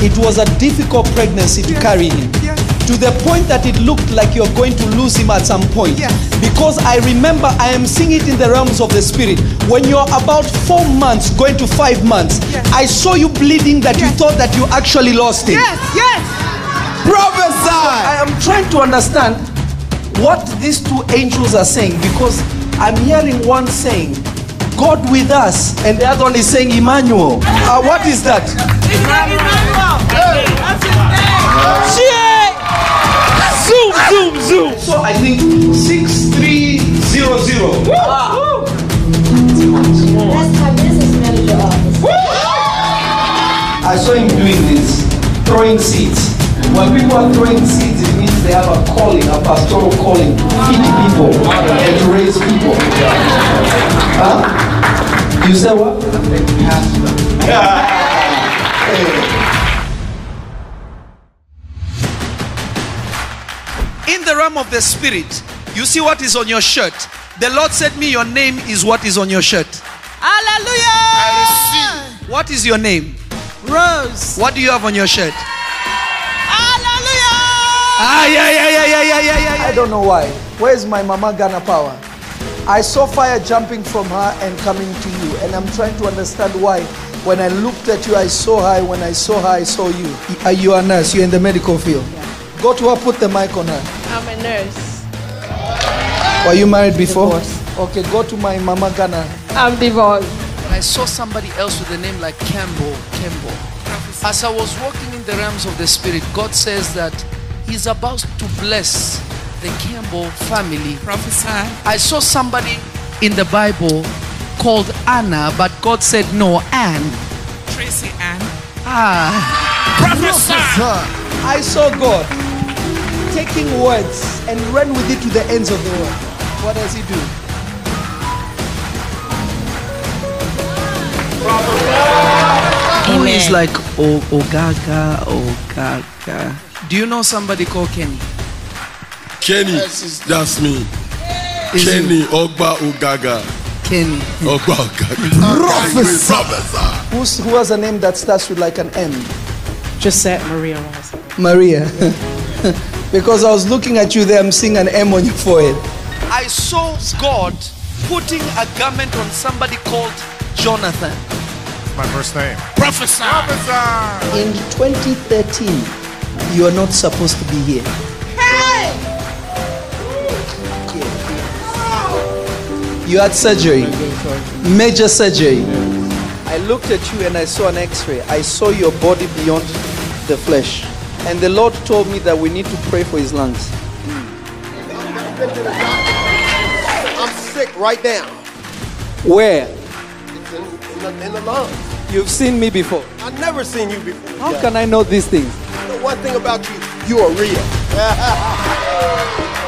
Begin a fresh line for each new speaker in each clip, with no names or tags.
It was a difficult pregnancy to carry him. To the point that it looked like you're going to lose him at some point. Because I remember I am seeing it in the realms of the spirit. When you're about four months, going to five months, I saw you bleeding that you thought that you actually lost him.
Yes, yes.
Prophesy! I am trying to understand what these two angels are saying because I'm hearing one saying, God with us, and the other one is saying, Emmanuel. Uh, what is that?
Zoom, zoom, zoom.
So I think 6300.
That's my business manager office.
I saw him doing this, throwing seeds. When people are throwing seeds, it means they have a calling, a pastoral calling to feed people and to raise people. Huh? You say what? In the realm of the spirit, you see what is on your shirt. The Lord said me, your name is what is on your shirt.
Hallelujah.
What is your name?
Rose.
What do you have on your shirt?
Hallelujah.
Ah, yeah, yeah, yeah, yeah, yeah, yeah, yeah. I don't know why. Where's my mama Ghana power? I saw fire jumping from her and coming to you, and I'm trying to understand why. When I looked at you, I saw her. When I saw her, I saw you. Are you a nurse? You're in the medical field. Go to her, put the mic on her.
I'm a nurse.
Were you married before? Okay, go to my mama Ghana.
I'm divorced.
I saw somebody else with a name like Campbell. Campbell. As I was walking in the realms of the spirit, God says that He's about to bless the Campbell family.
Prophesy.
I saw somebody in the Bible called Anna, but God said no, Anne.
Tracy Ann.
Ah.
Prophesy.
I saw God taking words and ran with it to the ends of the world. What does He do? Who is like o- Ogaga, Ogaga? Do you know somebody called Kenny?
Kenny, that's me.
Is it
Kenny Ogba Ugaga.
Kenny.
Ogba Ugaga.
Prophesy.
Prophesy.
Who's, who has a name that starts with like an M?
Just Gisette Maria Ross.
Maria. because I was looking at you there, I'm seeing an M on your forehead. I saw God putting a garment on somebody called Jonathan.
My first name.
Prophesy.
In 2013, you are not supposed to be here. You had surgery, major surgery. I looked at you and I saw an x ray. I saw your body beyond the flesh. And the Lord told me that we need to pray for his lungs.
I'm sick right now.
Where?
It's in, in, the, in the lungs.
You've seen me before.
I've never seen you before.
How can I know these things?
The one thing about you, you are real.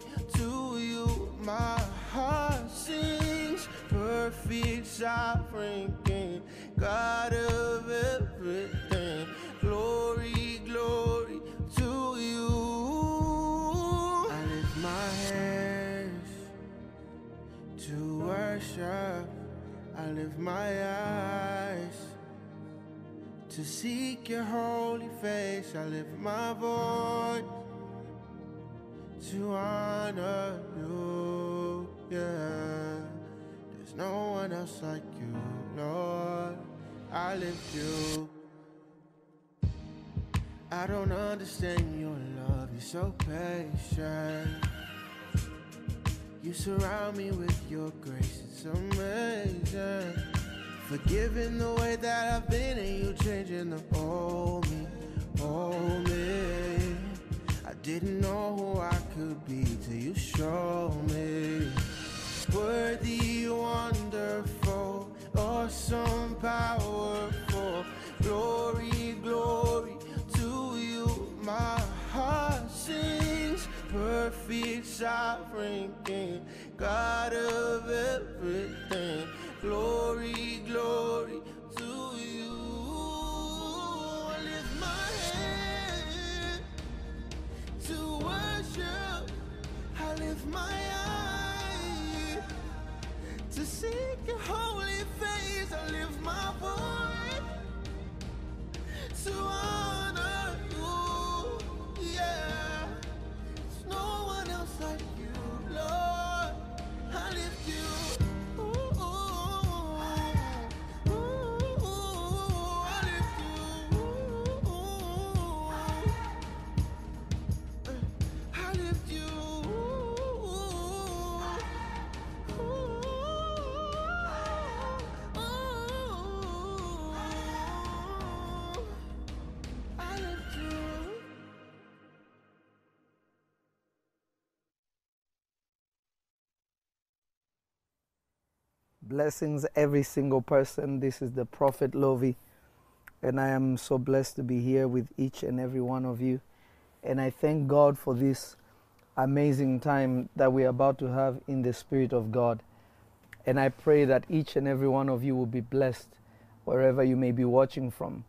to you, my heart sings perfect sovereign King, God of everything. Glory, glory to you. I lift my hands to worship. I lift my eyes to seek your holy face. I lift my voice to honor you. Yeah, there's no one else like you, Lord. I lift you. I don't understand your love, you're so patient. You surround me with your grace, it's amazing. Forgiving the way that I've been, and you changing the old me, old me. Didn't know who I could be till you showed me. Worthy, wonderful, awesome, powerful. Glory, glory to you. My heart sings, perfect, sovereign King, God of everything. Glory, glory to you. To worship. I lift my eyes to seek your holy face. I lift my voice to honor you. Yeah, there's no one else like you, Lord. I lift you.
Blessings, every single person. This is the Prophet Lovy, and I am so blessed to be here with each and every one of you. And I thank God for this amazing time that we are about to have in the Spirit of God. And I pray that each and every one of you will be blessed wherever you may be watching from.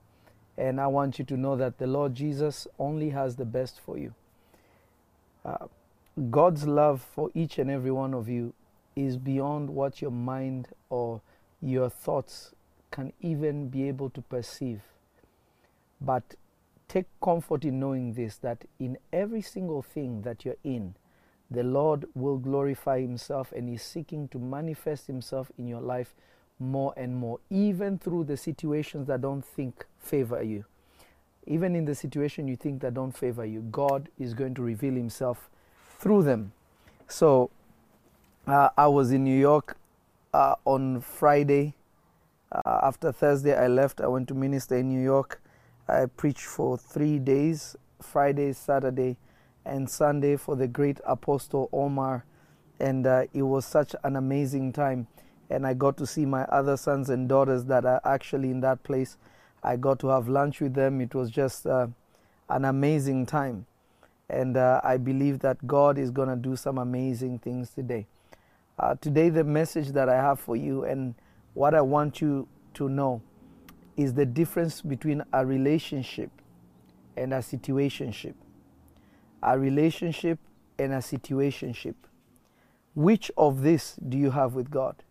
And I want you to know that the Lord Jesus only has the best for you. Uh, God's love for each and every one of you is beyond what your mind or your thoughts can even be able to perceive. But take comfort in knowing this that in every single thing that you're in, the Lord will glorify Himself and is seeking to manifest Himself in your life more and more, even through the situations that don't think favor you. Even in the situation you think that don't favor you, God is going to reveal Himself through them. So, uh, I was in New York uh, on Friday. Uh, after Thursday, I left. I went to minister in New York. I preached for three days Friday, Saturday, and Sunday for the great apostle Omar. And uh, it was such an amazing time. And I got to see my other sons and daughters that are actually in that place. I got to have lunch with them. It was just uh, an amazing time. And uh, I believe that God is going to do some amazing things today. Uh, today, the message that I have for you and what I want you to know is the difference between a relationship and a situationship. A relationship and a situationship. Which of this do you have with God?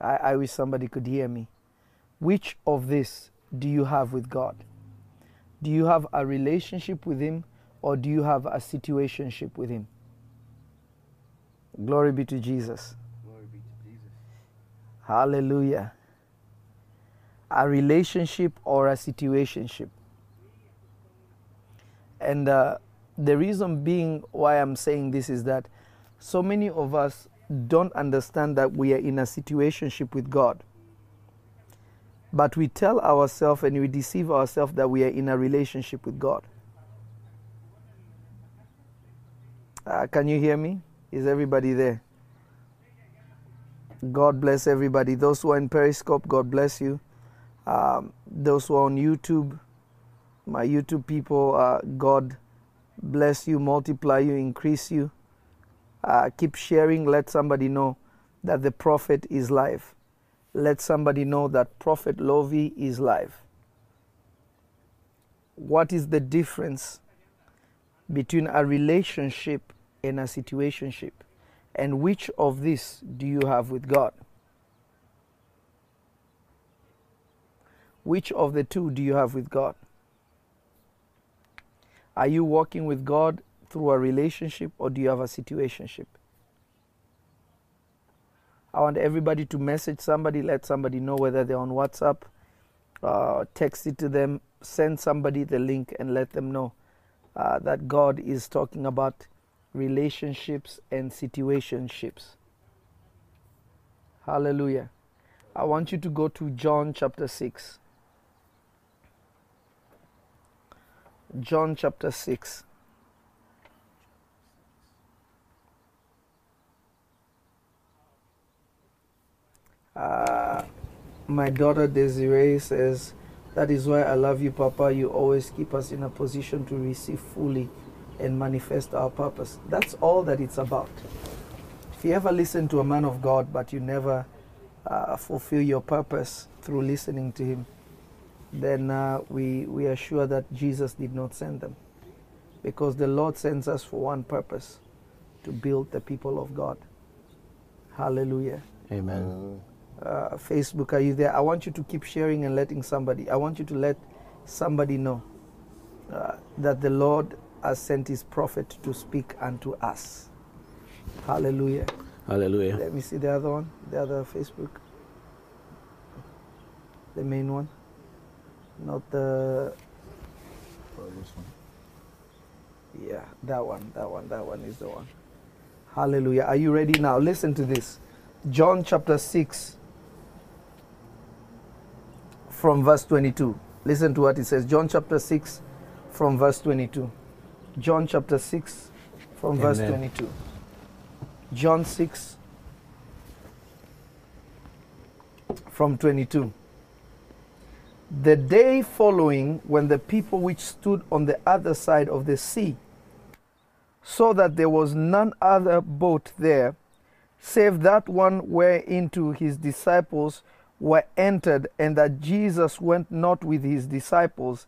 I, I wish somebody could hear me. Which of this do you have with God? Do you have a relationship with Him or do you have a situationship with Him? Glory be to Jesus.
Glory be to Jesus.
Hallelujah. A relationship or a situationship. And uh, the reason being why I'm saying this is that so many of us don't understand that we are in a situationship with God. But we tell ourselves and we deceive ourselves that we are in a relationship with God. Uh, can you hear me? Is everybody there? God bless everybody. Those who are in Periscope, God bless you. Um, those who are on YouTube, my YouTube people, uh, God bless you, multiply you, increase you. Uh, keep sharing. Let somebody know that the prophet is live. let somebody know that Prophet Lovy is live. What is the difference between a relationship and a situationship? And which of these do you have with God? Which of the two do you have with God? Are you walking with God through a relationship or do you have a situationship? I want everybody to message somebody, let somebody know whether they're on WhatsApp, uh, text it to them, send somebody the link and let them know uh, that God is talking about relationships and situationships. Hallelujah. I want you to go to John chapter 6. John chapter 6. Uh, my daughter Desiree says, That is why I love you, Papa. You always keep us in a position to receive fully and manifest our purpose. That's all that it's about. If you ever listen to a man of God, but you never uh, fulfill your purpose through listening to him, then uh, we, we are sure that Jesus did not send them. Because the Lord sends us for one purpose to build the people of God. Hallelujah.
Amen.
Uh, Facebook, are you there? I want you to keep sharing and letting somebody, I want you to let somebody know uh, that the Lord has sent his prophet to speak unto us. Hallelujah.
Hallelujah.
Let me see the other one, the other Facebook. The main one. Not the. One. Yeah, that one, that one, that one is the one. Hallelujah. Are you ready now? Listen to this. John chapter 6, from verse 22. Listen to what it says. John chapter 6, from verse 22. John chapter 6, from verse 22. John 6, from 22. The day following, when the people which stood on the other side of the sea saw that there was none other boat there, save that one whereinto his disciples were entered, and that Jesus went not with his disciples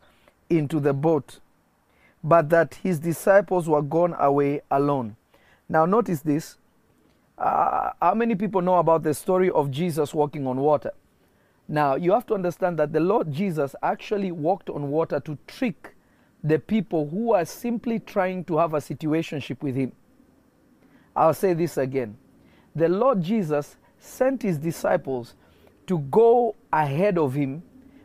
into the boat, but that his disciples were gone away alone. Now, notice this. Uh, how many people know about the story of Jesus walking on water? Now, you have to understand that the Lord Jesus actually walked on water to trick the people who are simply trying to have a situationship with Him. I'll say this again. The Lord Jesus sent His disciples to go ahead of Him,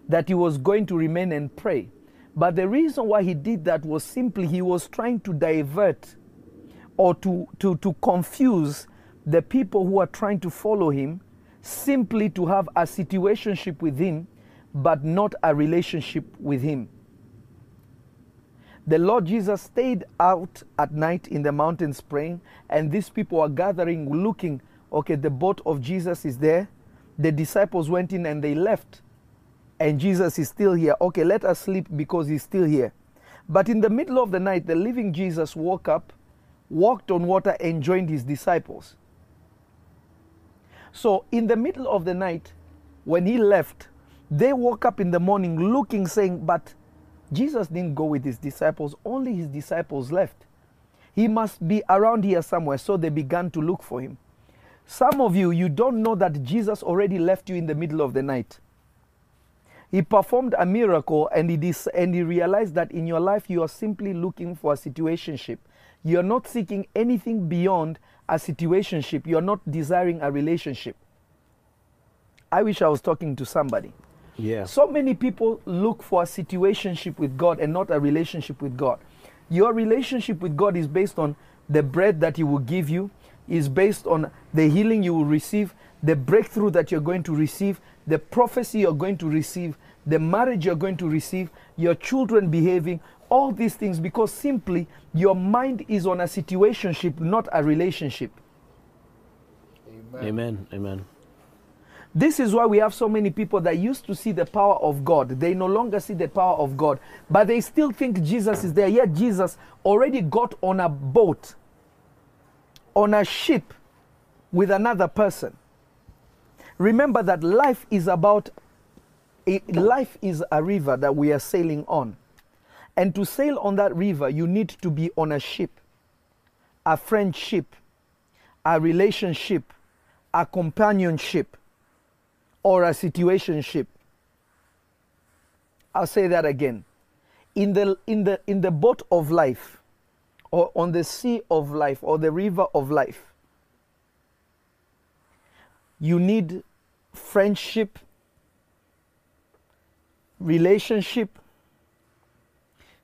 that He was going to remain and pray. But the reason why He did that was simply He was trying to divert or to, to, to confuse the people who are trying to follow Him simply to have a situationship with Him, but not a relationship with Him. The Lord Jesus stayed out at night in the mountains praying, and these people are gathering, looking. Okay, the boat of Jesus is there. The disciples went in and they left, and Jesus is still here. Okay, let us sleep because he's still here. But in the middle of the night, the living Jesus woke up, walked on water, and joined his disciples. So, in the middle of the night, when he left, they woke up in the morning looking, saying, But Jesus didn't go with his disciples, only his disciples left. He must be around here somewhere. So they began to look for him. Some of you, you don't know that Jesus already left you in the middle of the night. He performed a miracle and he, dis- and he realized that in your life you are simply looking for a situationship. You are not seeking anything beyond a situationship. You are not desiring a relationship. I wish I was talking to somebody.
Yeah.
So many people look for a situationship with God and not a relationship with God. Your relationship with God is based on the bread that He will give you, is based on the healing you will receive, the breakthrough that you're going to receive, the prophecy you're going to receive, the marriage you're going to receive, your children behaving, all these things because simply your mind is on a situationship, not a relationship.
Amen. Amen.
This is why we have so many people that used to see the power of God. They no longer see the power of God, but they still think Jesus is there. Yet Jesus already got on a boat, on a ship with another person. Remember that life is about life is a river that we are sailing on. And to sail on that river, you need to be on a ship, a friendship, a relationship, a companionship, or a situationship. I'll say that again. In the, in, the, in the boat of life, or on the sea of life, or the river of life, you need friendship, relationship,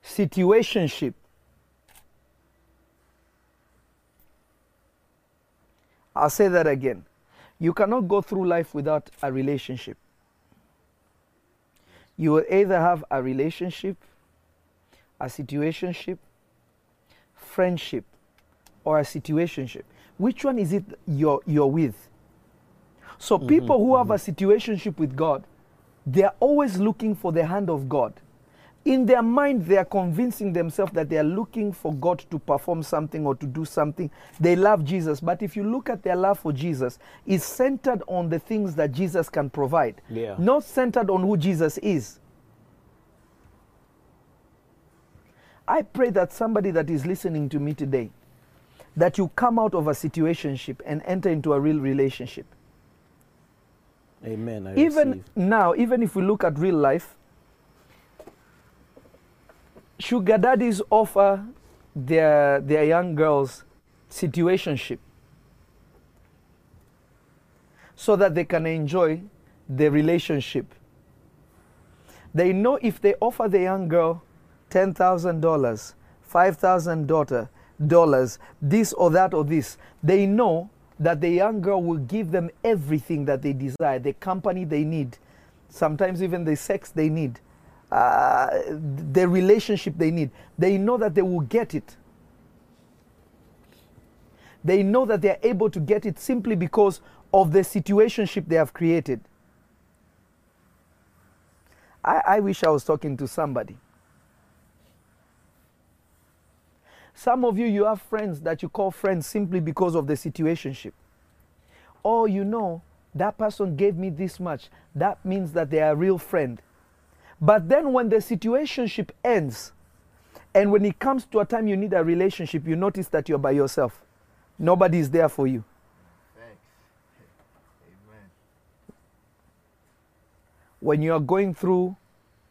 situationship. I'll say that again. You cannot go through life without a relationship. You will either have a relationship, a situationship, friendship, or a situationship. Which one is it you're, you're with? So, mm-hmm, people who have mm-hmm. a situationship with God, they are always looking for the hand of God. In their mind, they are convincing themselves that they are looking for God to perform something or to do something. They love Jesus. But if you look at their love for Jesus, it's centered on the things that Jesus can provide,
Yeah.
not centered on who Jesus is. I pray that somebody that is listening to me today, that you come out of a situationship and enter into a real relationship.
Amen. I
even
receive.
now, even if we look at real life, sugar daddies offer their their young girls situationship so that they can enjoy the relationship. They know if they offer the young girl ten thousand dollars, five thousand daughter dollars, this or that or this, they know that the young girl will give them everything that they desire, the company they need, sometimes even the sex they need, uh, the relationship they need. They know that they will get it. They know that they are able to get it simply because of the situationship they have created. I, I wish I was talking to somebody. Some of you, you have friends that you call friends simply because of the situationship. Oh, you know, that person gave me this much. That means that they are a real friend. But then when the situationship ends, and when it comes to a time you need a relationship, you notice that you're by yourself. Nobody is there for you.
Thanks. Amen.
When you are going through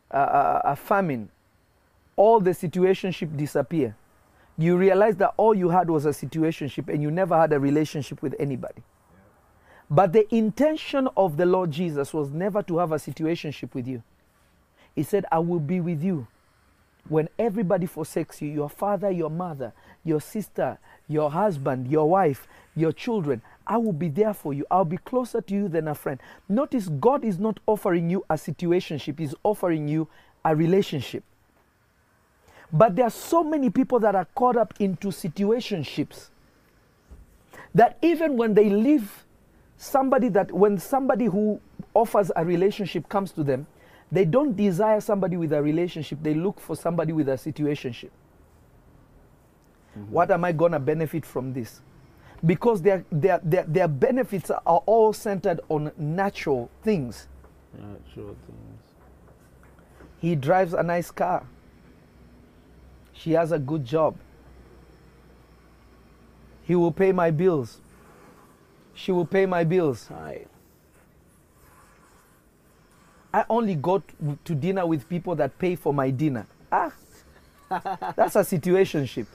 a, a, a famine, all the situationship disappear. You realize that all you had was a situationship and you never had a relationship with anybody. But the intention of the Lord Jesus was never to have a situationship with you. He said, I will be with you when everybody forsakes you your father, your mother, your sister, your husband, your wife, your children. I will be there for you. I'll be closer to you than a friend. Notice God is not offering you a situationship, He's offering you a relationship. But there are so many people that are caught up into situationships that even when they leave somebody that when somebody who offers a relationship comes to them, they don't desire somebody with a relationship, they look for somebody with a situationship. Mm-hmm. What am I going to benefit from this? Because their, their, their, their benefits are all centered on natural things.
Natural things.
He drives a nice car. She has a good job. He will pay my bills. She will pay my bills. I only go to dinner with people that pay for my dinner. Ah, that's a situationship.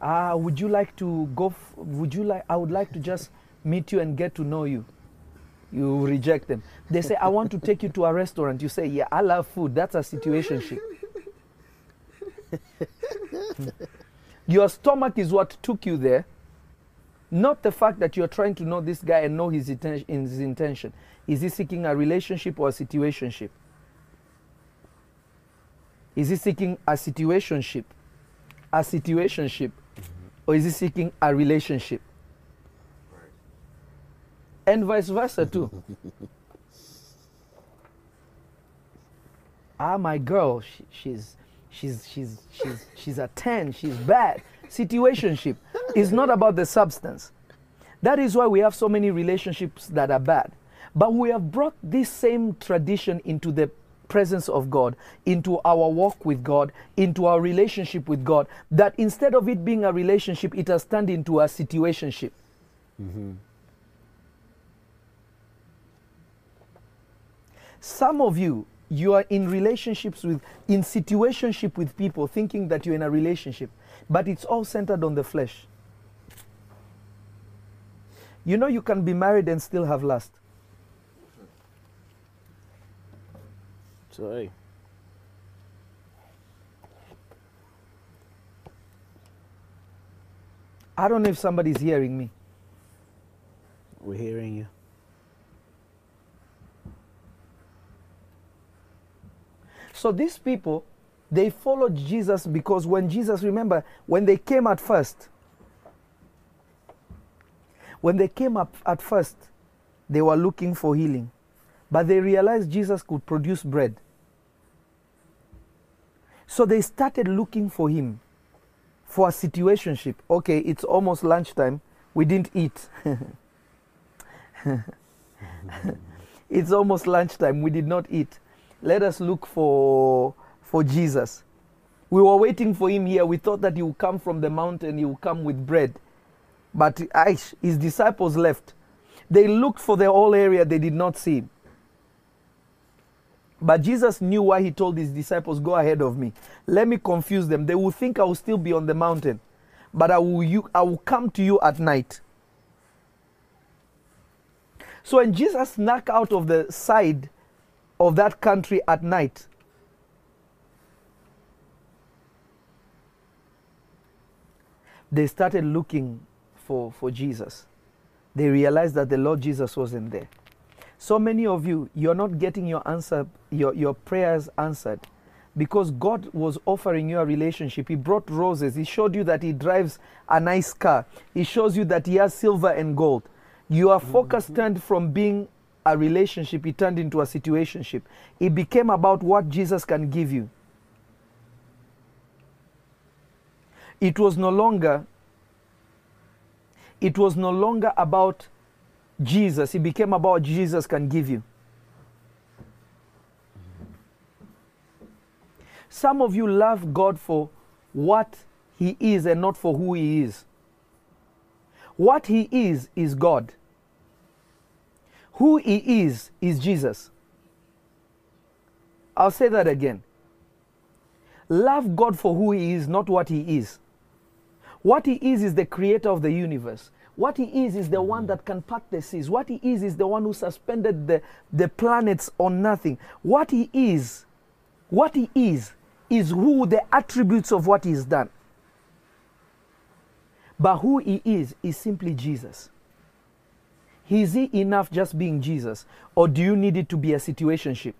Ah, would you like to go? F- would you like? I would like to just meet you and get to know you. You reject them. They say, I want to take you to a restaurant. You say, Yeah, I love food. That's a situationship. Your stomach is what took you there, not the fact that you're trying to know this guy and know his, inten- his intention. Is he seeking a relationship or a situationship? Is he seeking a situationship, a situationship, or is he seeking a relationship? And vice versa too. ah, my girl, she, she's she's she's she's she's a ten. She's bad. Situationship is not about the substance. That is why we have so many relationships that are bad. But we have brought this same tradition into the presence of God, into our walk with God, into our relationship with God, that instead of it being a relationship, it has turned into a situationship. Mm-hmm. Some of you, you are in relationships with, in situationship with people, thinking that you're in a relationship, but it's all centered on the flesh. You know, you can be married and still have lust.
So hey,
I don't know if somebody's hearing me.
we're hearing you.
So these people, they followed Jesus because when Jesus, remember, when they came at first, when they came up at first, they were looking for healing. But they realized Jesus could produce bread. So they started looking for him for a situationship. Okay, it's almost lunchtime. We didn't eat. it's almost lunchtime. We did not eat. Let us look for for Jesus. We were waiting for him here. We thought that he would come from the mountain, he would come with bread. But aish, his disciples left. They looked for the whole area, they did not see him. But Jesus knew why he told his disciples, Go ahead of me. Let me confuse them. They will think I will still be on the mountain, but I will, you, I will come to you at night. So when Jesus snuck out of the side of that country at night, they started looking for, for Jesus. They realized that the Lord Jesus wasn't there. So many of you, you're not getting your answer, your, your prayers answered because God was offering you a relationship. He brought roses. He showed you that He drives a nice car. He shows you that He has silver and gold. Your mm-hmm. focus turned from being a relationship, it turned into a situationship. It became about what Jesus can give you. It was no longer it was no longer about Jesus. It became about what Jesus can give you. Some of you love God for what He is and not for who He is. What He is is God. Who He is is Jesus. I'll say that again. Love God for who He is, not what He is. What He is is the creator of the universe. What He is is the one that can part the seas. What He is is the one who suspended the, the planets on nothing. What He is, what He is, is who the attributes of what He's done. But who He is is simply Jesus. Is He enough just being Jesus? Or do you need it to be a situationship?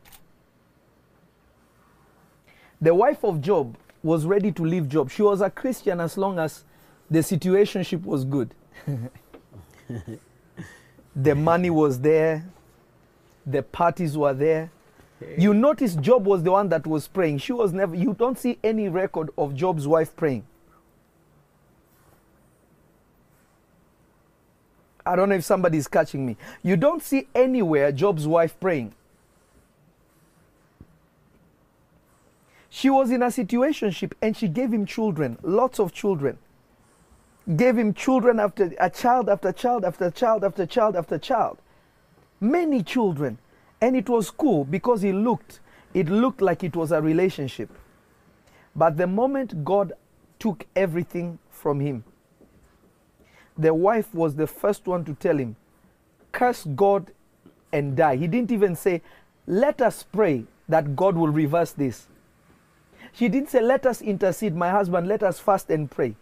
The wife of Job was ready to leave Job. She was a Christian as long as the situationship was good. the money was there, the parties were there. You notice Job was the one that was praying. She was never, you don't see any record of Job's wife praying. I don't know if somebody's catching me. You don't see anywhere Job's wife praying. She was in a situationship and she gave him children, lots of children. Gave him children after a child after child after child after child after child. Many children. And it was cool because he looked, it looked like it was a relationship. But the moment God took everything from him, the wife was the first one to tell him, curse God and die. He didn't even say, let us pray that God will reverse this. She didn't say, let us intercede, my husband, let us fast and pray.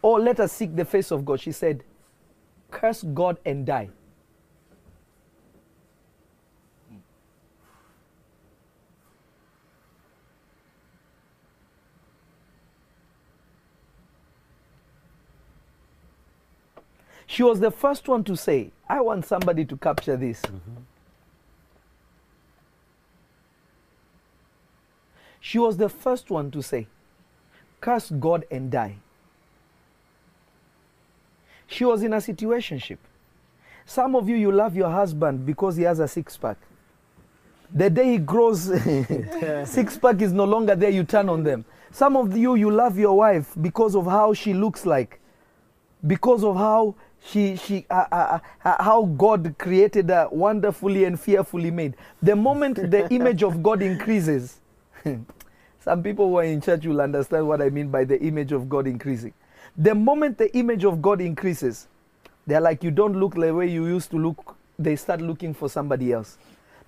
Or let us seek the face of God. She said, curse God and die. She was the first one to say, I want somebody to capture this. Mm-hmm. She was the first one to say, curse God and die. She was in a situationship. Some of you, you love your husband because he has a six pack. The day he grows, six pack is no longer there, you turn on them. Some of you, you love your wife because of how she looks like, because of how she, she, uh, uh, uh, how God created her wonderfully and fearfully made. The moment the image of God increases, some people who are in church will understand what I mean by the image of God increasing. The moment the image of God increases, they're like, you don't look the way you used to look. They start looking for somebody else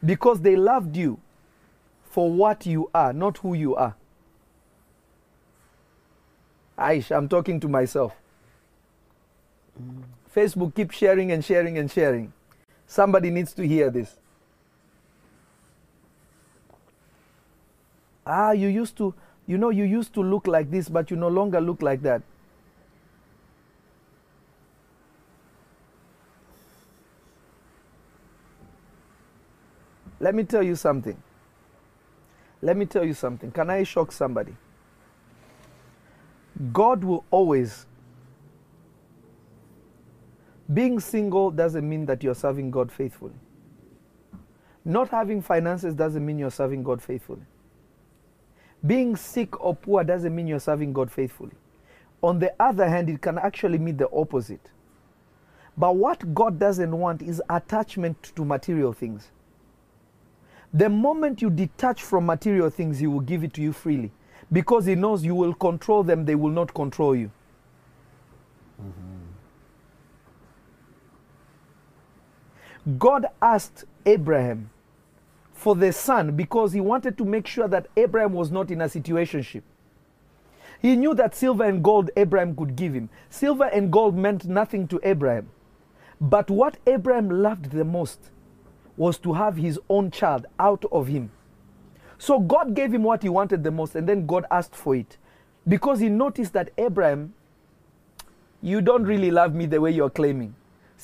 because they loved you for what you are, not who you are. Aish, I'm talking to myself. Facebook, keep sharing and sharing and sharing. Somebody needs to hear this. Ah, you used to, you know, you used to look like this, but you no longer look like that. Let me tell you something. Let me tell you something. Can I shock somebody? God will always. Being single doesn't mean that you're serving God faithfully. Not having finances doesn't mean you're serving God faithfully. Being sick or poor doesn't mean you're serving God faithfully. On the other hand, it can actually mean the opposite. But what God doesn't want is attachment to material things. The moment you detach from material things, He will give it to you freely because He knows you will control them, they will not control you. Mm-hmm. God asked Abraham for the son because He wanted to make sure that Abraham was not in a situationship. He knew that silver and gold Abraham could give him. Silver and gold meant nothing to Abraham. But what Abraham loved the most was to have his own child out of him. So God gave him what he wanted the most, and then God asked for it. Because he noticed that Abraham, you don't really love me the way you're claiming.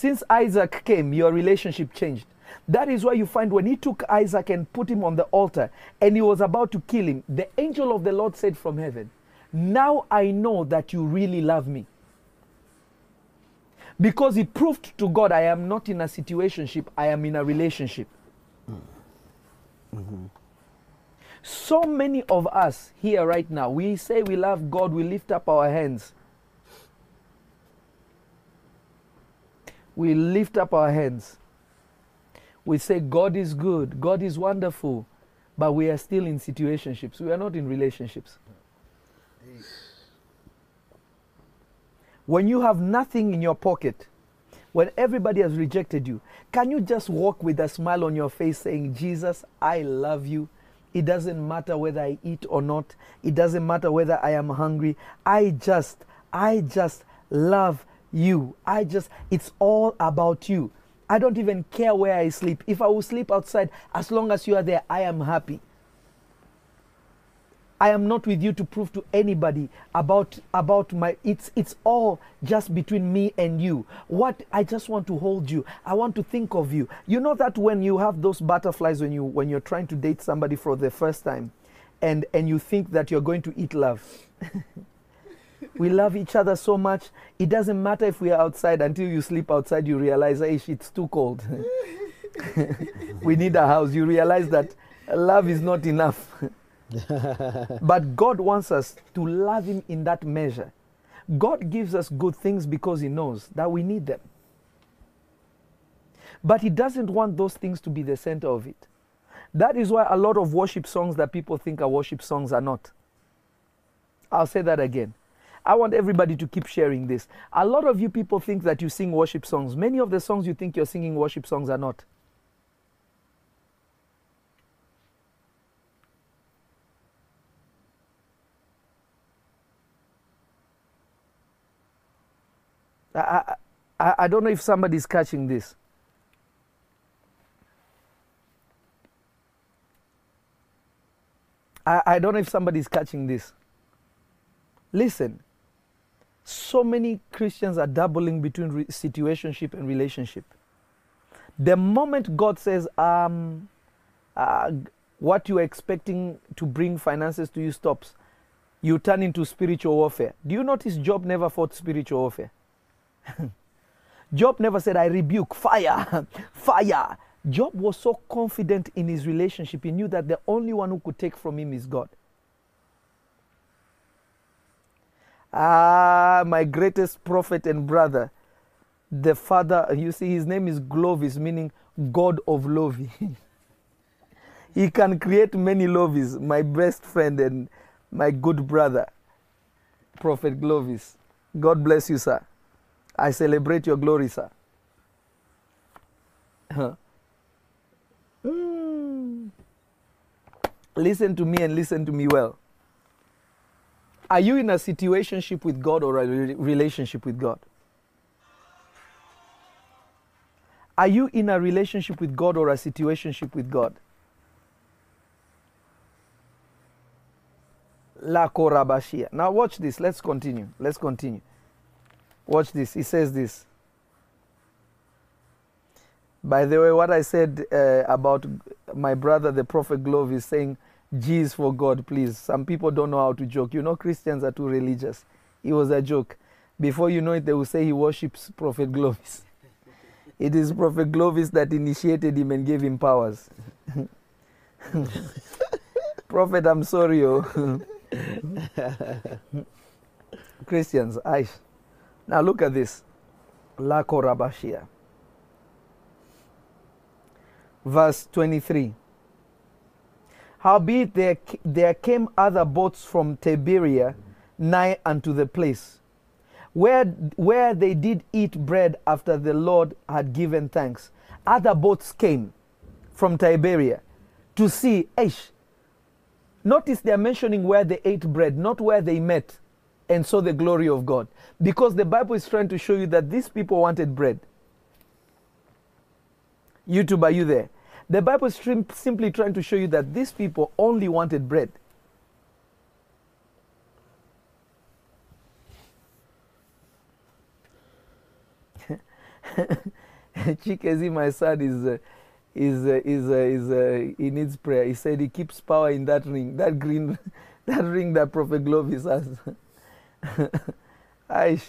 Since Isaac came, your relationship changed. That is why you find when he took Isaac and put him on the altar and he was about to kill him, the angel of the Lord said from heaven, Now I know that you really love me. Because he proved to God, I am not in a situationship, I am in a relationship. Mm-hmm. So many of us here right now, we say we love God, we lift up our hands. We lift up our hands. We say, God is good, God is wonderful, but we are still in situationships. We are not in relationships. When you have nothing in your pocket, when everybody has rejected you, can you just walk with a smile on your face saying, Jesus, I love you? It doesn't matter whether I eat or not. It doesn't matter whether I am hungry. I just, I just love you. I just, it's all about you. I don't even care where I sleep. If I will sleep outside, as long as you are there, I am happy. I am not with you to prove to anybody about about my it's it's all just between me and you. What I just want to hold you. I want to think of you. You know that when you have those butterflies when you when you're trying to date somebody for the first time and and you think that you're going to eat love. we love each other so much. It doesn't matter if we are outside until you sleep outside you realize hey, it's too cold. we need a house. You realize that love is not enough. but God wants us to love Him in that measure. God gives us good things because He knows that we need them. But He doesn't want those things to be the center of it. That is why a lot of worship songs that people think are worship songs are not. I'll say that again. I want everybody to keep sharing this. A lot of you people think that you sing worship songs. Many of the songs you think you're singing worship songs are not. I, I, I don't know if somebody's catching this. I, I don't know if somebody's catching this. Listen, so many Christians are doubling between re- situationship and relationship. The moment God says, um, uh, what you're expecting to bring finances to you stops, you turn into spiritual warfare. Do you notice Job never fought spiritual warfare? Job never said, I rebuke fire, fire. Job was so confident in his relationship, he knew that the only one who could take from him is God. Ah, my greatest prophet and brother, the father, you see, his name is Glovis, meaning God of Lovy. he can create many Lovys, my best friend and my good brother, Prophet Glovis. God bless you, sir. I celebrate your glory, sir. Huh. Mm. Listen to me and listen to me well. Are you in a situationship with God or a relationship with God? Are you in a relationship with God or a situationship with God? La korabashia. Now watch this. Let's continue. Let's continue. Watch this. He says this. By the way, what I said uh, about my brother, the prophet Glove, is saying Is for God, please. Some people don't know how to joke. You know, Christians are too religious. It was a joke. Before you know it, they will say he worships Prophet Glovis. it is Prophet Glovis that initiated him and gave him powers. Prophet, I'm sorry. Oh. Christians, I. Now look at this. La Korabashia. Verse 23. Howbeit there, there came other boats from Tiberia nigh unto the place where, where they did eat bread after the Lord had given thanks. Other boats came from Tiberia to see Aish. Notice they are mentioning where they ate bread, not where they met and saw the glory of God. Because the Bible is trying to show you that these people wanted bread. YouTube, are you there? The Bible is simply trying to show you that these people only wanted bread. Chikezi, my son, is uh, is uh, is uh, is uh, he needs prayer. He said he keeps power in that ring, that green, that ring that Prophet Glovis has. Aish.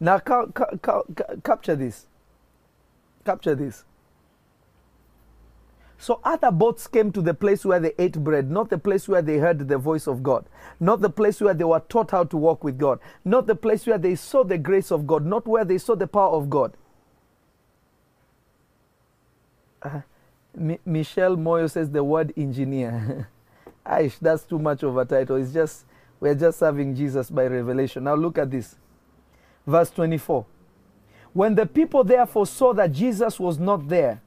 Now ca- ca- ca- capture this. Capture this. So other boats came to the place where they ate bread, not the place where they heard the voice of God, not the place where they were taught how to walk with God, not the place where they saw the grace of God, not where they saw the power of God. Uh, Michelle Moyo says the word engineer. Aish, that's too much of a title. It's just, we're just serving Jesus by revelation. Now look at this. Verse 24. When the people therefore saw that Jesus was not there,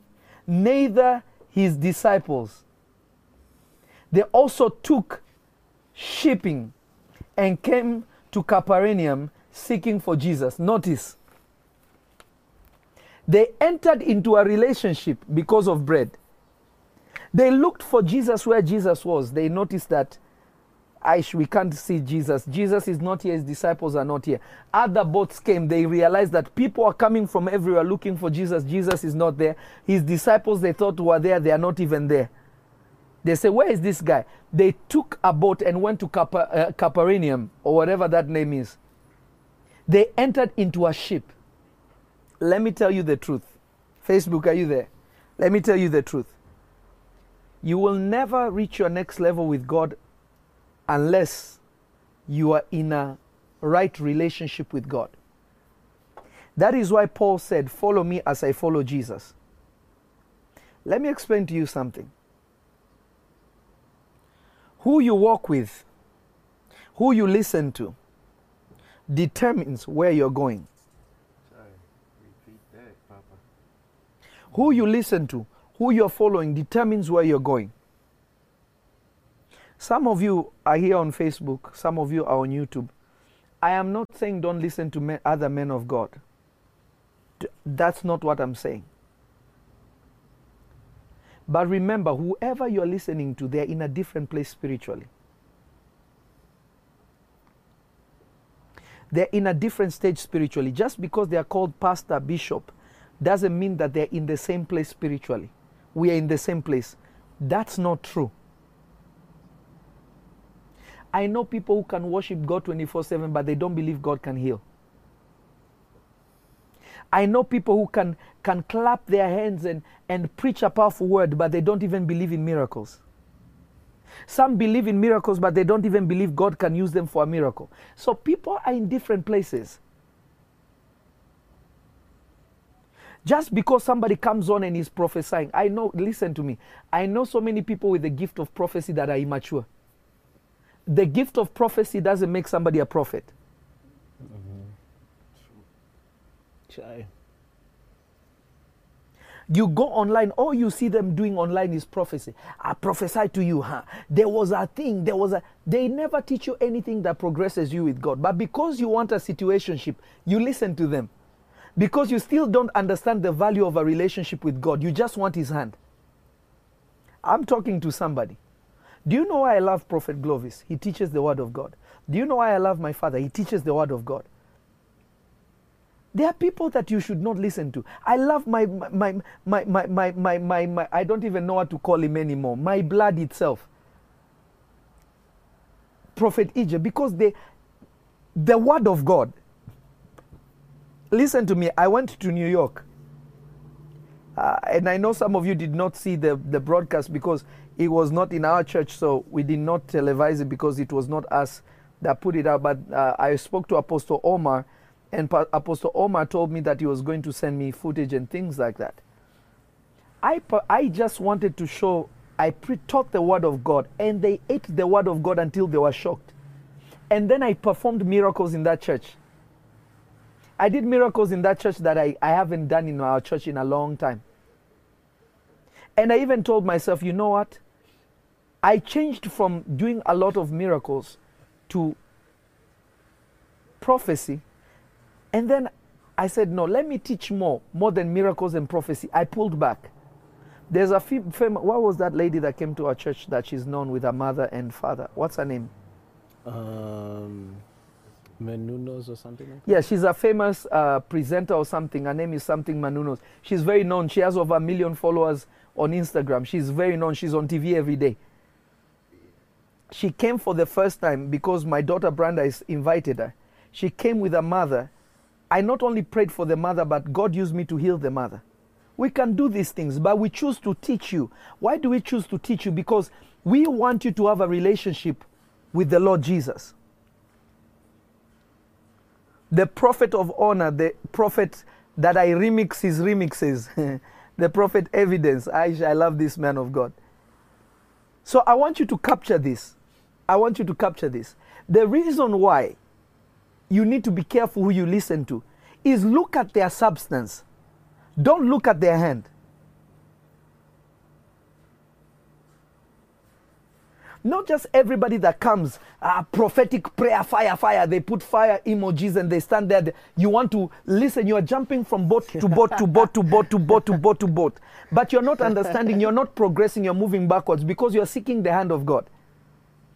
neither his disciples, they also took shipping and came to Capernaum seeking for Jesus. Notice, they entered into a relationship because of bread. They looked for Jesus where Jesus was. They noticed that Aish, we can't see Jesus. Jesus is not here. His disciples are not here. Other boats came. They realized that people are coming from everywhere looking for Jesus. Jesus is not there. His disciples they thought were there. They are not even there. They say, Where is this guy? They took a boat and went to Caper, uh, Capernaum or whatever that name is. They entered into a ship. Let me tell you the truth. Facebook, are you there? Let me tell you the truth. You will never reach your next level with God unless you are in a right relationship with God. That is why Paul said, Follow me as I follow Jesus. Let me explain to you something. Who you walk with, who you listen to, determines where you're going.
That, Papa.
Who you listen to, who you're following, determines where you're going. Some of you are here on Facebook, some of you are on YouTube. I am not saying don't listen to other men of God. That's not what I'm saying. But remember, whoever you're listening to, they're in a different place spiritually. They're in a different stage spiritually. Just because they are called pastor, bishop, doesn't mean that they're in the same place spiritually. We are in the same place. That's not true. I know people who can worship God 24 7, but they don't believe God can heal. I know people who can, can clap their hands and, and preach a powerful word, but they don't even believe in miracles. Some believe in miracles, but they don't even believe God can use them for a miracle. So people are in different places. Just because somebody comes on and is prophesying, I know, listen to me, I know so many people with the gift of prophecy that are immature. The gift of prophecy doesn't make somebody a prophet. Mm-hmm.
Chai.
You go online, all you see them doing online is prophecy. I prophesy to you, huh? There was a thing, there was a. They never teach you anything that progresses you with God. But because you want a situationship, you listen to them. Because you still don't understand the value of a relationship with God, you just want His hand. I'm talking to somebody. Do you know why I love Prophet Glovis? He teaches the Word of God. Do you know why I love my father? He teaches the Word of God. There are people that you should not listen to. I love my my my my my my, my, my, I don't even know what to call him anymore. My blood itself. Prophet Egypt, because they the word of God. Listen to me. I went to New York. Uh, and I know some of you did not see the, the broadcast because it was not in our church, so we did not televise it because it was not us that put it out. But uh, I spoke to Apostle Omar, and Pa- Apostle Omar told me that he was going to send me footage and things like that. I, I just wanted to show, I pre- taught the word of God, and they ate the word of God until they were shocked. And then I performed miracles in that church. I did miracles in that church that I, I haven't done in our church in a long time. And I even told myself, you know what? I changed from doing a lot of miracles to prophecy. And then I said, no, let me teach more, more than miracles and prophecy. I pulled back. There's a fam- fam- what was that lady that came to our church that she's known with her mother and father? What's her name?
Um, Menounos or something like
Yeah, she's a famous uh, presenter or something. Her name is something Menounos. She's very known. She has over a million followers on Instagram. She's very known. She's on TV every day. She came for the first time because my daughter Branda is invited her. She came with her mother. I not only prayed for the mother, but God used me to heal the mother. We can do these things, but we choose to teach you. Why do we choose to teach you? Because we want you to have a relationship with the Lord Jesus the prophet of honor, the prophet that I remix his remixes, the prophet evidence. I, I love this man of God. So I want you to capture this. I want you to capture this. The reason why you need to be careful who you listen to is look at their substance. Don't look at their hand. Not just everybody that comes, uh, prophetic prayer, fire, fire. They put fire emojis and they stand there. You want to listen. You are jumping from boat to boat to boat to boat to boat to boat to boat. But you're not understanding. You're not progressing. You're moving backwards because you're seeking the hand of God.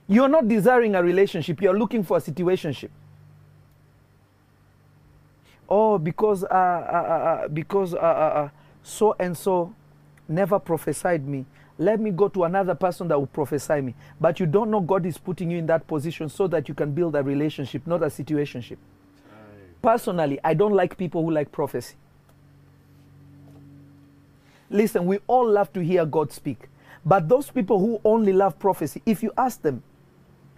You're not desiring a relationship. You're looking for a situationship. Oh, because uh, uh, uh, uh, because uh, uh, so and so never prophesied me. Let me go to another person that will prophesy me. But you don't know God is putting you in that position so that you can build a relationship, not a situationship. Personally, I don't like people who like prophecy. Listen, we all love to hear God speak. But those people who only love prophecy, if you ask them,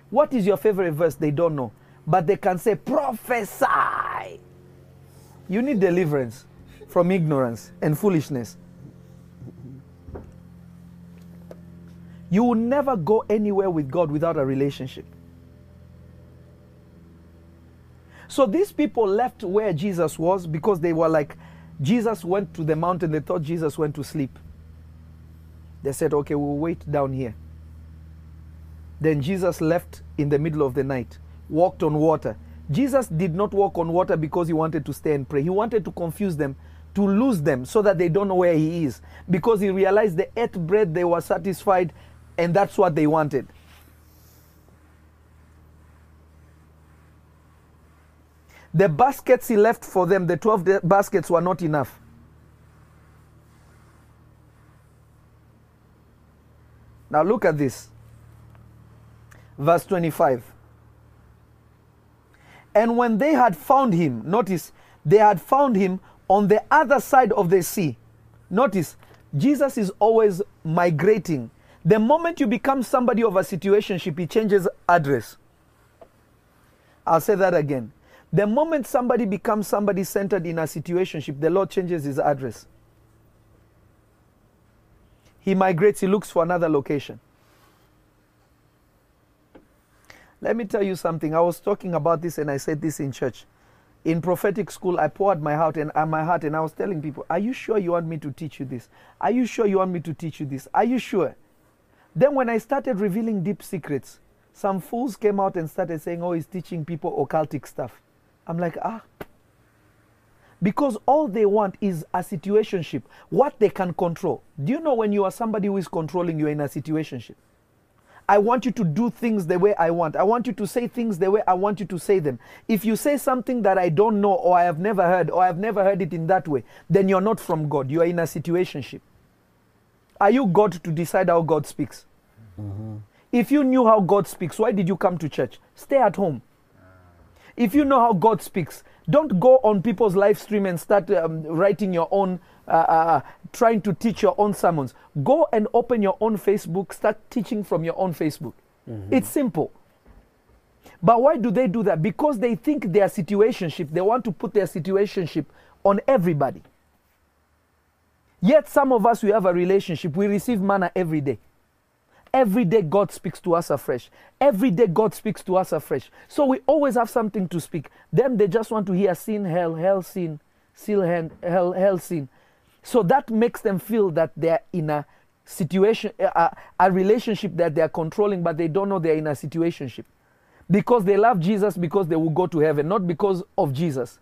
what is your favorite verse? They don't know. But they can say, prophesy. You need deliverance from ignorance and foolishness. You will never go anywhere with God without a relationship. So these people left where Jesus was because they were like, Jesus went to the mountain. They thought Jesus went to sleep. They said, okay, we'll wait down here. Then Jesus left in the middle of the night, walked on water. Jesus did not walk on water because he wanted to stay and pray. He wanted to confuse them, to lose them so that they don't know where he is. Because he realized they ate bread, they were satisfied, and that's what they wanted. The baskets he left for them, the 12 de- baskets, were not enough. Now look at this. Verse 25. And when they had found him, notice, they had found him on the other side of the sea. Notice, Jesus is always migrating. The moment you become somebody of a situationship, he changes address. I'll say that again. The moment somebody becomes somebody centered in a situationship, the Lord changes his address. He migrates, he looks for another location. Let me tell you something. I was talking about this and I said this in church. In prophetic school, I poured my heart and uh, my heart and I was telling people, Are you sure you want me to teach you this? Are you sure you want me to teach you this? Are you sure? Then when I started revealing deep secrets, some fools came out and started saying, Oh, he's teaching people occultic stuff. I'm like, ah. Because all they want is a situationship, what they can control. Do you know when you are somebody who is controlling, you're in a situationship? I want you to do things the way I want. I want you to say things the way I want you to say them. If you say something that I don't know or I have never heard or I have never heard it in that way, then you're not from God. You are in a situationship. Are you God to decide how God speaks? If you knew how God speaks, why did you come to church? Stay at home. If you know how God speaks, don't go on people's live stream and start um, writing your own, uh, uh, trying to teach your own sermons. Go and open your own Facebook, start teaching from your own Facebook. It's simple. But why do they do that? Because they think their situationship, they want to put their situationship on everybody. Yet some of us, we have a relationship, we receive manna every day. Every day God speaks to us afresh. Every day God speaks to us afresh. So we always have something to speak. Them they just want to hear sin, hell, hell, sin, seal, hand, hell, hell, sin. So that makes them feel that they're in a situation, a, a relationship that they're controlling, but they don't know they're in a situationship. Because they love Jesus because they will go to heaven, not because of Jesus.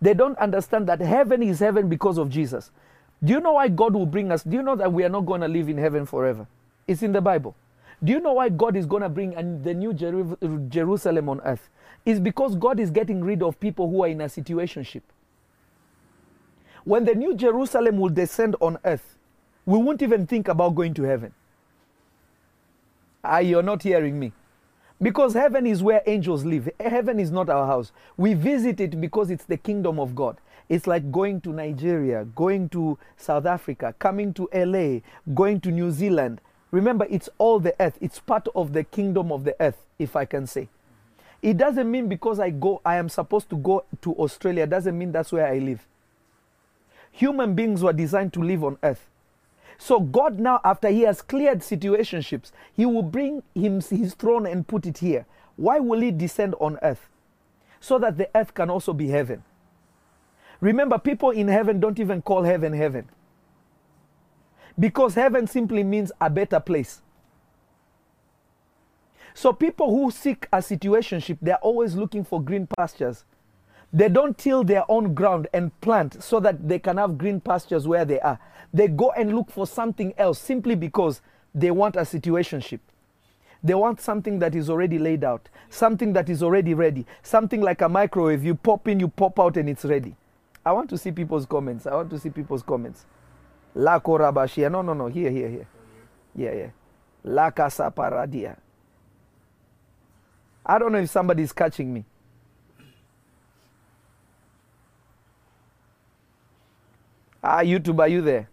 They don't understand that heaven is heaven because of Jesus. Do you know why God will bring us? Do you know that we are not going to live in heaven forever? It's in the Bible. Do you know why God is going to bring the new Jeru- Jerusalem on earth? It's because God is getting rid of people who are in a situationship. When the new Jerusalem will descend on earth, we won't even think about going to heaven. Ah, you're not hearing me. Because heaven is where angels live. Heaven is not our house. We visit it because it's the kingdom of God. It's like going to Nigeria, going to South Africa, coming to LA, going to New Zealand. Remember, it's all the earth. It's part of the kingdom of the earth, if I can say. It doesn't mean because I go, I am supposed to go to Australia, doesn't mean that's where I live. Human beings were designed to live on earth. So God now, after He has cleared situationships, He will bring him, His throne and put it here. Why will He descend on earth? So that the earth can also be heaven. Remember, people in heaven don't even call heaven heaven. Because heaven simply means a better place. So people who seek a situationship, they're always looking for green pastures. They don't till their own ground and plant so that they can have green pastures where they are. They go and look for something else simply because they want a situationship. They want something that is already laid out, something that is already ready, something like a microwave. You pop in, you pop out, and it's ready. I want to see people's comments. I want to see people's comments. La. No, no, no. Here, here, here. Yeah, yeah. La paradia. I don't know if somebody's catching me. Ah, YouTube, are you there?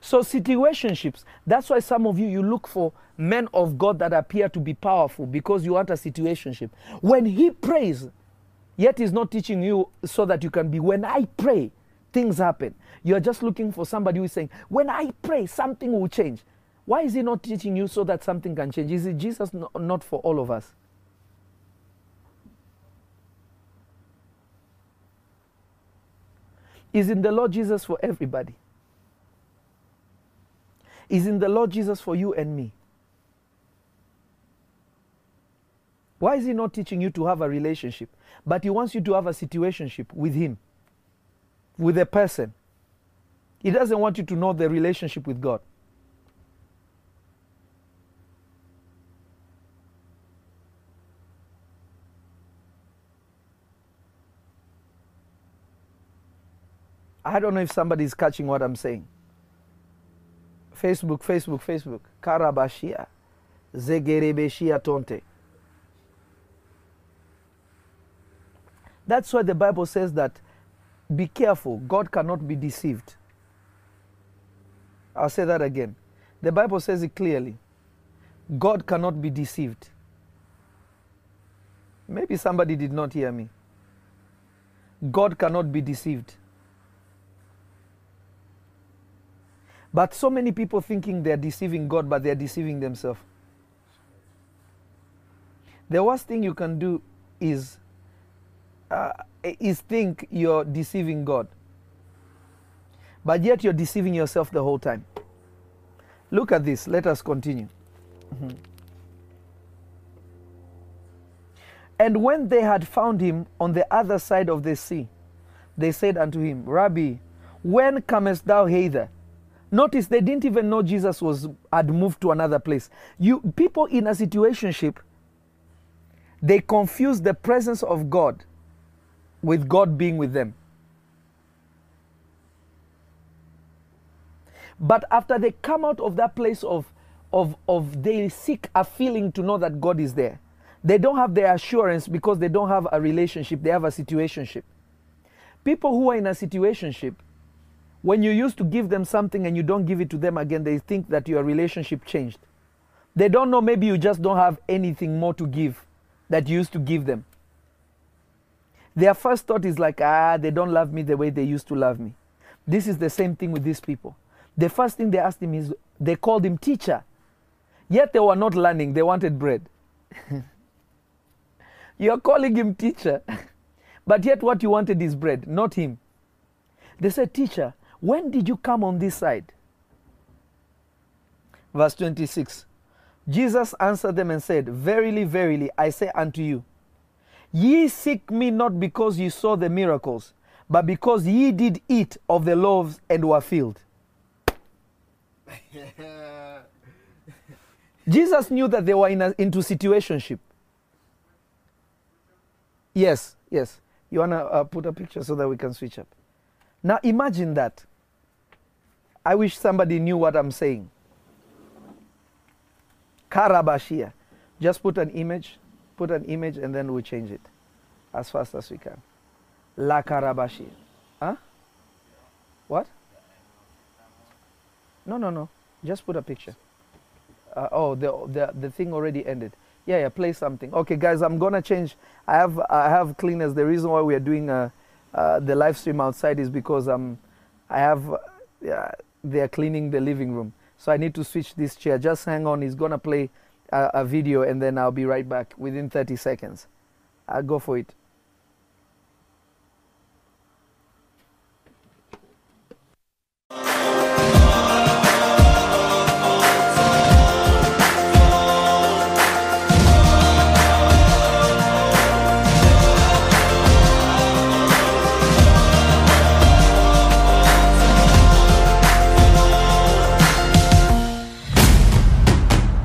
So situationships, that's why some of you you look for men of God that appear to be powerful because you want a situationship. When he prays, yet he's not teaching you so that you can be when I pray, things happen. You're just looking for somebody who is saying, when I pray, something will change. Why is he not teaching you so that something can change? Is it Jesus not for all of us? Is in the Lord Jesus for everybody? Is in the Lord Jesus for you and me? Why is he not teaching you to have a relationship? But he wants you to have a situationship with him, with a person. He doesn't want you to know the relationship with God. I don't know if somebody's catching what I'm saying. Facebook, Facebook, Facebook. Karabashia. Zegerebeshia tonte. That's why the Bible says that be careful, God cannot be deceived. I'll say that again. The Bible says it clearly. God cannot be deceived. Maybe somebody did not hear me. God cannot be deceived. But so many people thinking they're deceiving God, but they're deceiving themselves. The worst thing you can do is uh, is think you're deceiving God. But yet you're deceiving yourself the whole time. Look at this. Let us continue. Mhm. And when they had found him on the other side of the sea, they said unto him, Rabbi, when comest thou hither? Notice they didn't even know Jesus was had moved to another place. You people in a situationship, they confuse the presence of God with God being with them. But after they come out of that place of, of, of they seek a feeling to know that God is there. They don't have the assurance because they don't have a relationship, they have a situationship. People who are in a situationship, when you used to give them something and you don't give it to them again, they think that your relationship changed. They don't know, maybe you just don't have anything more to give that you used to give them. Their first thought is like, ah, they don't love me the way they used to love me. This is the same thing with these people. The first thing they asked him is, they called him teacher. Yet they were not learning, they wanted bread. You're calling him teacher, but yet what you wanted is bread, not him. They said, Teacher, when did you come on this side? Verse 26 Jesus answered them and said, Verily, verily, I say unto you, Ye seek me not because ye saw the miracles, but because ye did eat of the loaves and were filled. Jesus knew that they were in a, into situationship. Yes, yes. You want to uh, put a picture so that we can switch up? Now imagine that. I wish somebody knew what I'm saying. Karabashia. Just put an image, put an image, and then we change it as fast as we can. La Karabashia. Huh? What? No, no, no. Just put a picture. Uh, oh, the, the the thing already ended. Yeah, yeah. Play something. Okay, guys, I'm gonna change. I have I have cleaners. The reason why we are doing uh, uh, the live stream outside is because um, I have uh, yeah, they are cleaning the living room, so I need to switch this chair. Just hang on. He's gonna play a, a video, and then I'll be right back within 30 seconds. I'll go for it.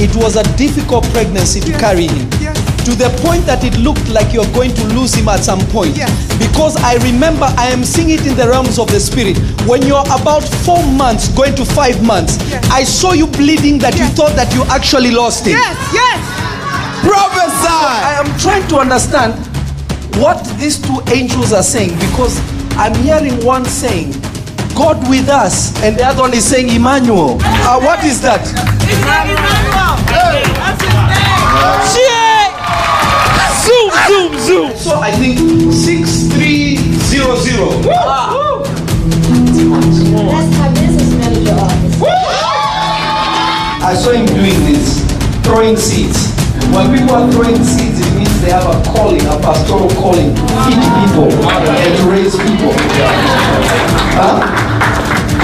It was a difficult pregnancy to carry him. To the point that it looked like you're going to lose him at some point. Because I remember I am seeing it in the realms of the spirit. When you're about four months, going to five months, I saw you bleeding that you thought that you actually lost him.
Yes, yes.
Prophesy! I am trying to understand what these two angels are saying because I'm hearing one saying, God with us, and the other one is saying, Emmanuel. Uh, what is that? That's his day.
Zoom, zoom, zoom.
So I think 6300.
That's my business.
I saw him doing this, throwing seeds. When people are throwing seeds, it means they have a calling, a pastoral calling to feed people and to raise people. Huh?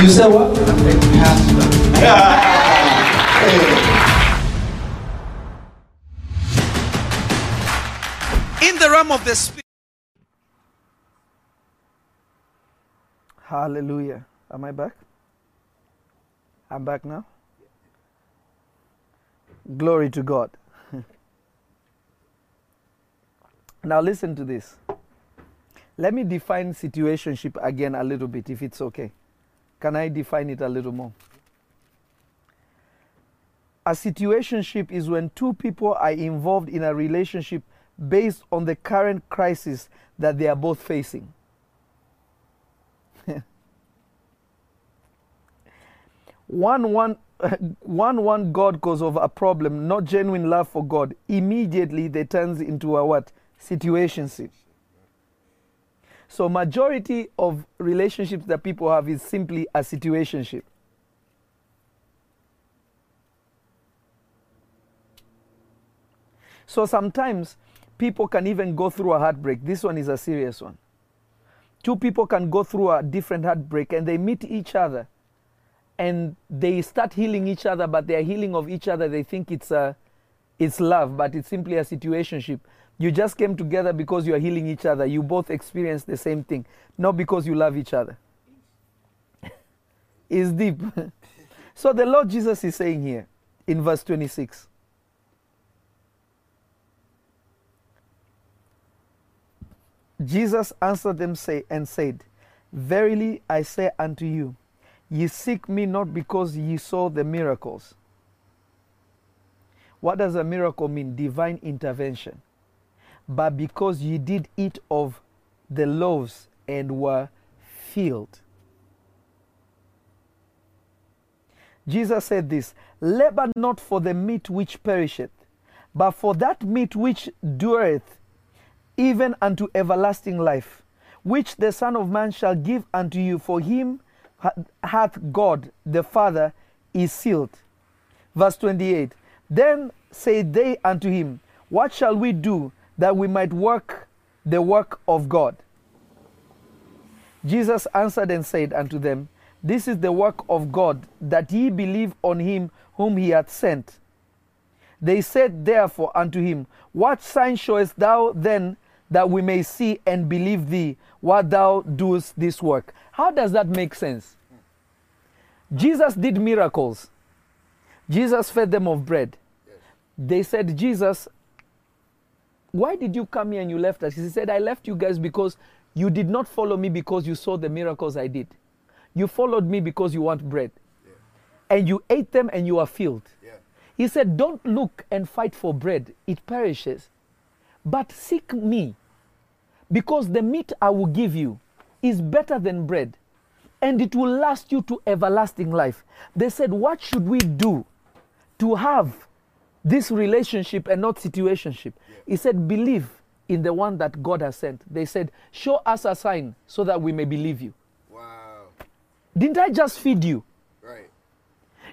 You said what?
In the realm of the spirit.
Hallelujah. Am I back? I'm back now? Glory to God. now, listen to this. Let me define situationship again a little bit, if it's okay. Can I define it a little more? A situationship is when two people are involved in a relationship based on the current crisis that they are both facing. one one one one God cause of a problem, not genuine love for God, immediately they turns into a what? Situationship. So majority of relationships that people have is simply a situationship. So sometimes people can even go through a heartbreak. This one is a serious one. Two people can go through a different heartbreak and they meet each other and they start healing each other, but they are healing of each other. They think it's a, it's love, but it's simply a situationship. You just came together because you are healing each other. You both experience the same thing, not because you love each other. it's deep. so the Lord Jesus is saying here in verse 26. Jesus answered them say, and said, Verily I say unto you, Ye seek me not because ye saw the miracles. What does a miracle mean? Divine intervention. But because ye did eat of the loaves and were filled. Jesus said this Labor not for the meat which perisheth, but for that meat which dureth, even unto everlasting life, which the Son of Man shall give unto you, for him hath God the Father is sealed. Verse 28 Then said they unto him, What shall we do that we might work the work of God? Jesus answered and said unto them, This is the work of God, that ye believe on him whom he hath sent. They said therefore unto him, What sign showest thou then that we may see and believe thee what thou doest this work? How does that make sense? Jesus did miracles. Jesus fed them of bread. They said, Jesus, why did you come here and you left us? He said, I left you guys because you did not follow me because you saw the miracles I did. You followed me because you want bread. Yeah. And you ate them and you are filled. Yeah. He said, Don't look and fight for bread, it perishes. But seek me because the meat I will give you is better than bread and it will last you to everlasting life. They said, What should we do to have this relationship and not situationship? He said, Believe in the one that God has sent. They said, Show us a sign so that we may believe you.
Wow.
Didn't I just feed you?
Right.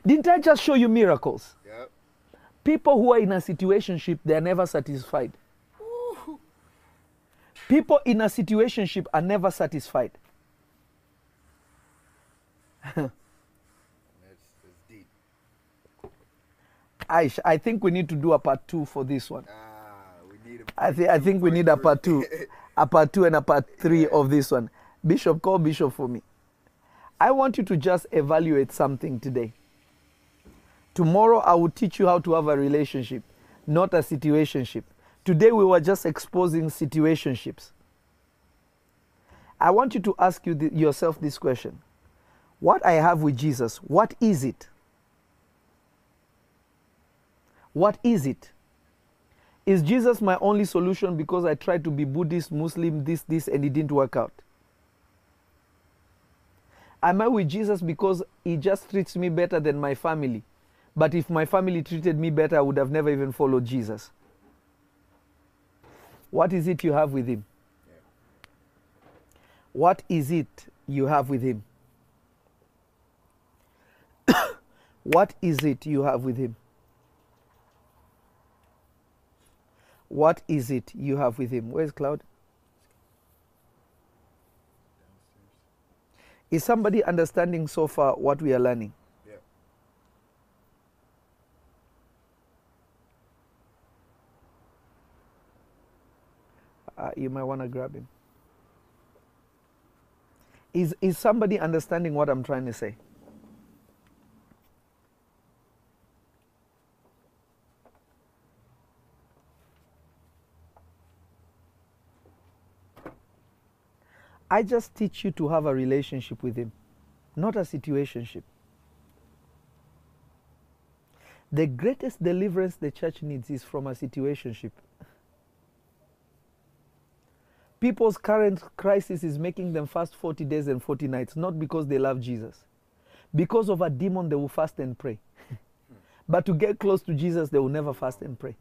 Didn't I just show you miracles?
Yep.
People who are in a situationship, they are never satisfied. Ooh. People in a situationship are never satisfied.
that's, that's deep.
I, I think we need to do a part two for this one.
Ah, we need
I, th- I think we need a part two, a part two and a part three of this one. Bishop, call Bishop for me. I want you to just evaluate something today. Tomorrow I will teach you how to have a relationship, not a situationship. Today we were just exposing situationships. I want you to ask you th- yourself this question What I have with Jesus, what is it? What is it? Is Jesus my only solution because I tried to be Buddhist, Muslim, this, this, and it didn't work out? Am I with Jesus because he just treats me better than my family? But if my family treated me better, I would have never even followed Jesus. What is it you have with him? What is it you have with him? what is it you have with him? What is it you have with him? Where's Cloud? Is somebody understanding so far what we are learning? Uh, you might want to grab him. Is, is somebody understanding what I'm trying to say? I just teach you to have a relationship with Him, not a situationship. The greatest deliverance the church needs is from a situationship. People's current crisis is making them fast 40 days and 40 nights, not because they love Jesus. Because of a demon, they will fast and pray. but to get close to Jesus, they will never fast and pray.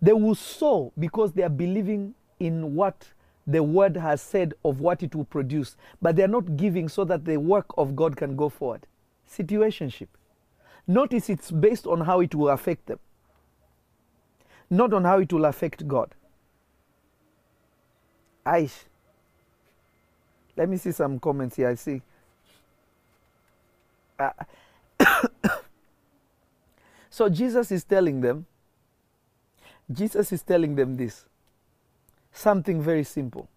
They will sow because they are believing in what the word has said of what it will produce, but they are not giving so that the work of God can go forward. Situationship. Notice it's based on how it will affect them, not on how it will affect God. Aish. Let me see some comments here. I see. Uh, so Jesus is telling them, Jesus is telling them this something very simple.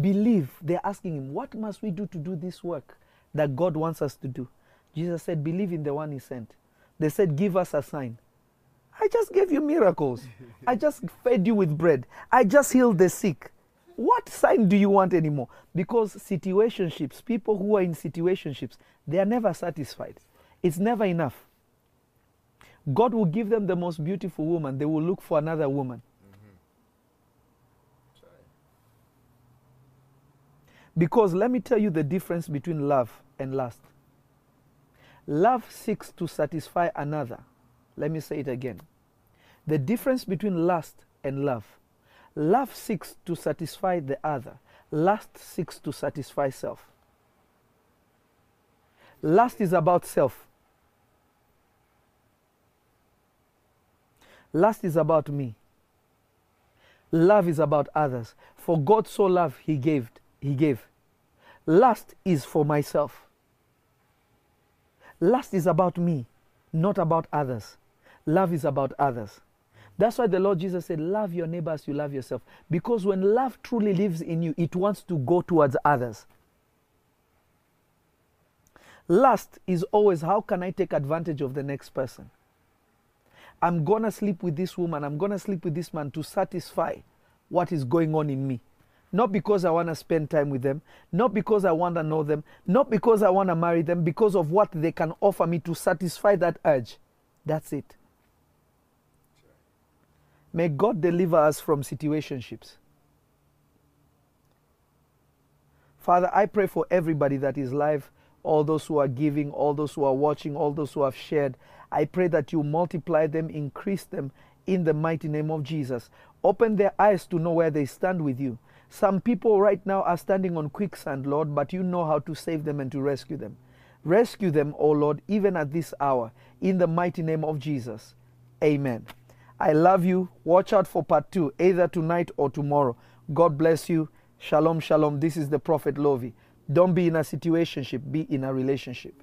Believe. They're asking him, What must we do to do this work that God wants us to do? Jesus said, Believe in the one he sent. They said, Give us a sign. I just gave you miracles. I just fed you with bread. I just healed the sick. What sign do you want anymore? Because situationships, people who are in situationships, they are never satisfied. It's never enough. God will give them the most beautiful woman, they will look for another woman. Because let me tell you the difference between love and lust. Love seeks to satisfy another. Let me say it again. The difference between lust and love. Love seeks to satisfy the other, lust seeks to satisfy self. Lust is about self. Lust is about me. Love is about others. For God so loved, He gave. He gave. Lust is for myself. Lust is about me, not about others. Love is about others. That's why the Lord Jesus said, Love your neighbor as you love yourself. Because when love truly lives in you, it wants to go towards others. Lust is always, How can I take advantage of the next person? I'm going to sleep with this woman, I'm going to sleep with this man to satisfy what is going on in me. Not because I want to spend time with them, not because I want to know them, not because I want to marry them, because of what they can offer me to satisfy that urge. That's it. May God deliver us from situationships. Father, I pray for everybody that is live, all those who are giving, all those who are watching, all those who have shared. I pray that you multiply them, increase them in the mighty name of Jesus. Open their eyes to know where they stand with you. Some people right now are standing on quicksand, Lord, but you know how to save them and to rescue them. Rescue them, O Lord, even at this hour, in the mighty name of Jesus. Amen. I love you. Watch out for part two, either tonight or tomorrow. God bless you. Shalom, shalom. This is the Prophet Lovy. Don't be in a situationship, be in a relationship.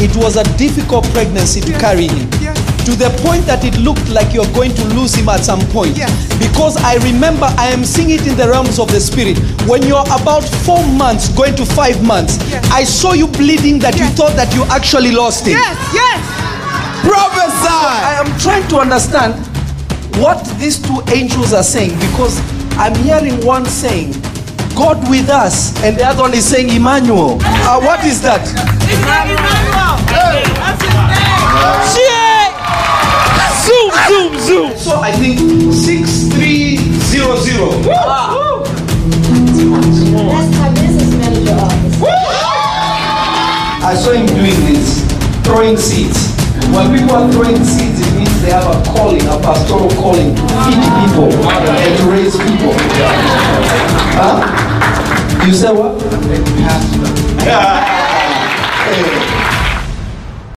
It was a difficult pregnancy to carry him. To the point that it looked like you're going to lose him at some point. Because I remember I am seeing it in the realms of the spirit. When you're about four months, going to five months, I saw you bleeding that you thought that you actually lost him.
Yes, yes.
Prophesy! I am trying to understand what these two angels are saying because I'm hearing one saying, God with us, and the other one is saying, Emmanuel. Uh, what is that?
Zoom, zoom, zoom.
So I think 6300.
That's my business manager office.
I saw him doing this, throwing seeds. When people are throwing seeds, it means they have a calling, a pastoral calling to feed people and to raise people. Huh? You say what?